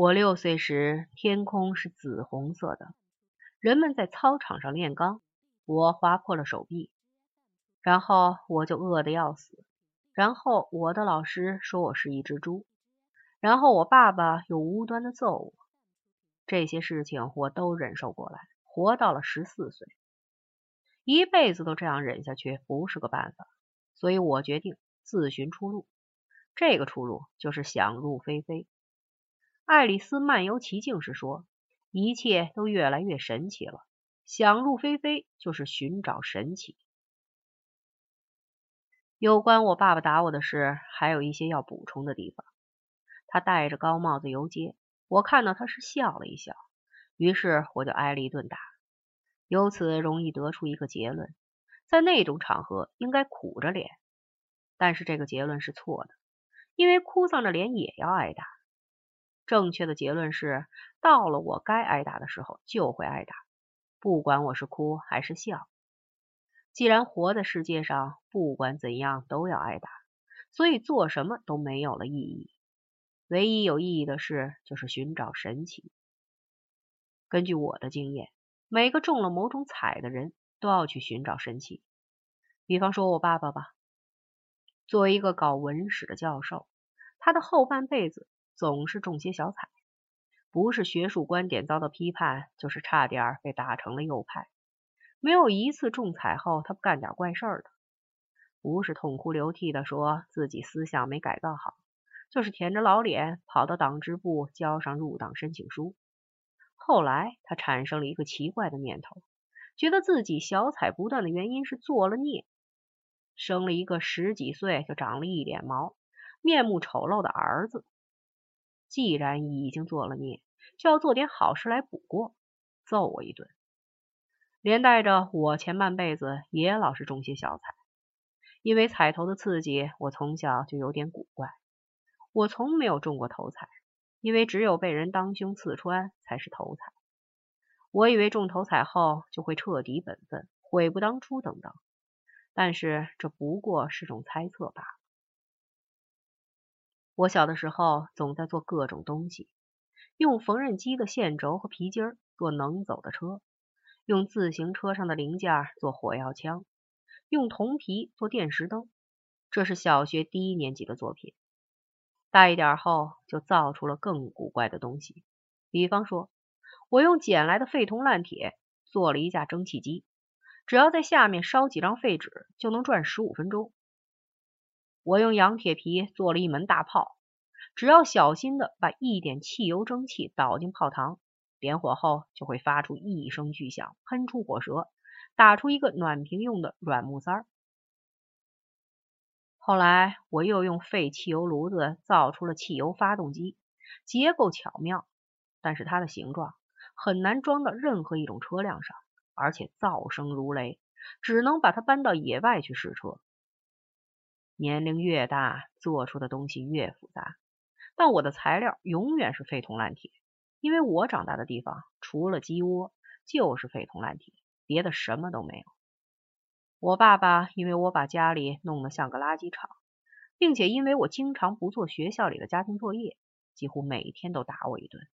我六岁时，天空是紫红色的，人们在操场上炼钢，我划破了手臂，然后我就饿得要死，然后我的老师说我是一只猪，然后我爸爸又无端的揍我，这些事情我都忍受过来，活到了十四岁，一辈子都这样忍下去不是个办法，所以我决定自寻出路，这个出路就是想入非非。爱丽丝漫游奇境时说：“一切都越来越神奇了。想入非非就是寻找神奇。”有关我爸爸打我的事，还有一些要补充的地方。他戴着高帽子游街，我看到他是笑了一笑，于是我就挨了一顿打。由此容易得出一个结论：在那种场合应该苦着脸。但是这个结论是错的，因为哭丧着脸也要挨打。正确的结论是，到了我该挨打的时候就会挨打，不管我是哭还是笑。既然活在世界上，不管怎样都要挨打，所以做什么都没有了意义。唯一有意义的事就是寻找神奇。根据我的经验，每个中了某种彩的人都要去寻找神奇。比方说我爸爸吧，作为一个搞文史的教授，他的后半辈子。总是中些小彩，不是学术观点遭到批判，就是差点被打成了右派。没有一次中彩后他不干点怪事儿的，不是痛哭流涕的说自己思想没改造好，就是舔着老脸跑到党支部交上入党申请书。后来他产生了一个奇怪的念头，觉得自己小彩不断的原因是做了孽，生了一个十几岁就长了一脸毛、面目丑陋的儿子。既然已经做了孽，就要做点好事来补过，揍我一顿。连带着我前半辈子也老是中些小彩，因为彩头的刺激，我从小就有点古怪。我从没有中过头彩，因为只有被人当胸刺穿才是头彩。我以为中头彩后就会彻底本分，悔不当初等等，但是这不过是种猜测罢了。我小的时候总在做各种东西，用缝纫机的线轴和皮筋儿做能走的车，用自行车上的零件做火药枪，用铜皮做电石灯。这是小学低年级的作品。大一点后就造出了更古怪的东西，比方说，我用捡来的废铜烂铁做了一架蒸汽机，只要在下面烧几张废纸就能转十五分钟。我用羊铁皮做了一门大炮，只要小心的把一点汽油蒸汽倒进炮膛，点火后就会发出一声巨响，喷出火舌，打出一个暖瓶用的软木塞儿。后来我又用废汽油炉子造出了汽油发动机，结构巧妙，但是它的形状很难装到任何一种车辆上，而且噪声如雷，只能把它搬到野外去试车。年龄越大，做出的东西越复杂，但我的材料永远是废铜烂铁，因为我长大的地方除了鸡窝就是废铜烂铁，别的什么都没有。我爸爸因为我把家里弄得像个垃圾场，并且因为我经常不做学校里的家庭作业，几乎每天都打我一顿。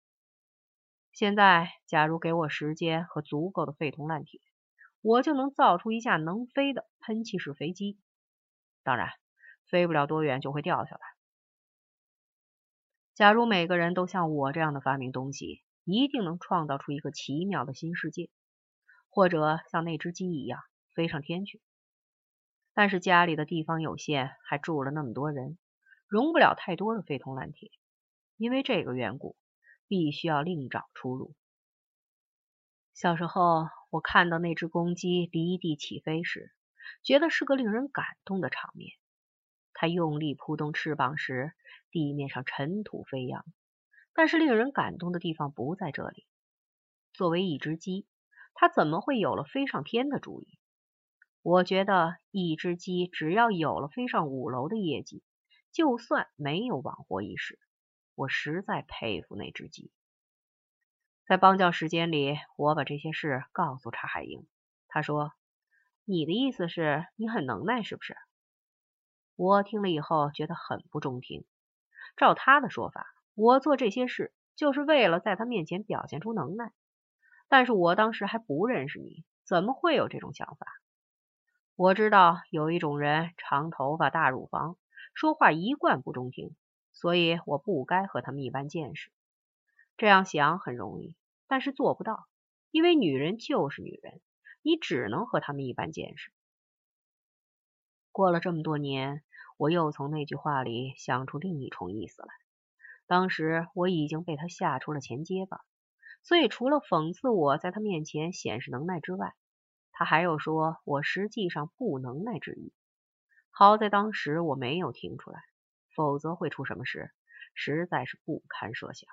现在，假如给我时间和足够的废铜烂铁，我就能造出一架能飞的喷气式飞机，当然。飞不了多远就会掉下来。假如每个人都像我这样的发明东西，一定能创造出一个奇妙的新世界，或者像那只鸡一样飞上天去。但是家里的地方有限，还住了那么多人，容不了太多的废铜烂铁。因为这个缘故，必须要另找出路。小时候，我看到那只公鸡离地起飞时，觉得是个令人感动的场面。它用力扑动翅膀时，地面上尘土飞扬。但是令人感动的地方不在这里。作为一只鸡，它怎么会有了飞上天的主意？我觉得一只鸡只要有了飞上五楼的业绩，就算没有枉活一事。我实在佩服那只鸡。在邦教时间里，我把这些事告诉查海英。他说：“你的意思是你很能耐，是不是？”我听了以后觉得很不中听。照他的说法，我做这些事就是为了在他面前表现出能耐。但是我当时还不认识你，怎么会有这种想法？我知道有一种人，长头发、大乳房，说话一贯不中听，所以我不该和他们一般见识。这样想很容易，但是做不到，因为女人就是女人，你只能和他们一般见识。过了这么多年，我又从那句话里想出另一重意思来。当时我已经被他吓出了前结巴。所以，除了讽刺我在他面前显示能耐之外，他还有说我实际上不能耐之意。好在当时我没有听出来，否则会出什么事，实在是不堪设想。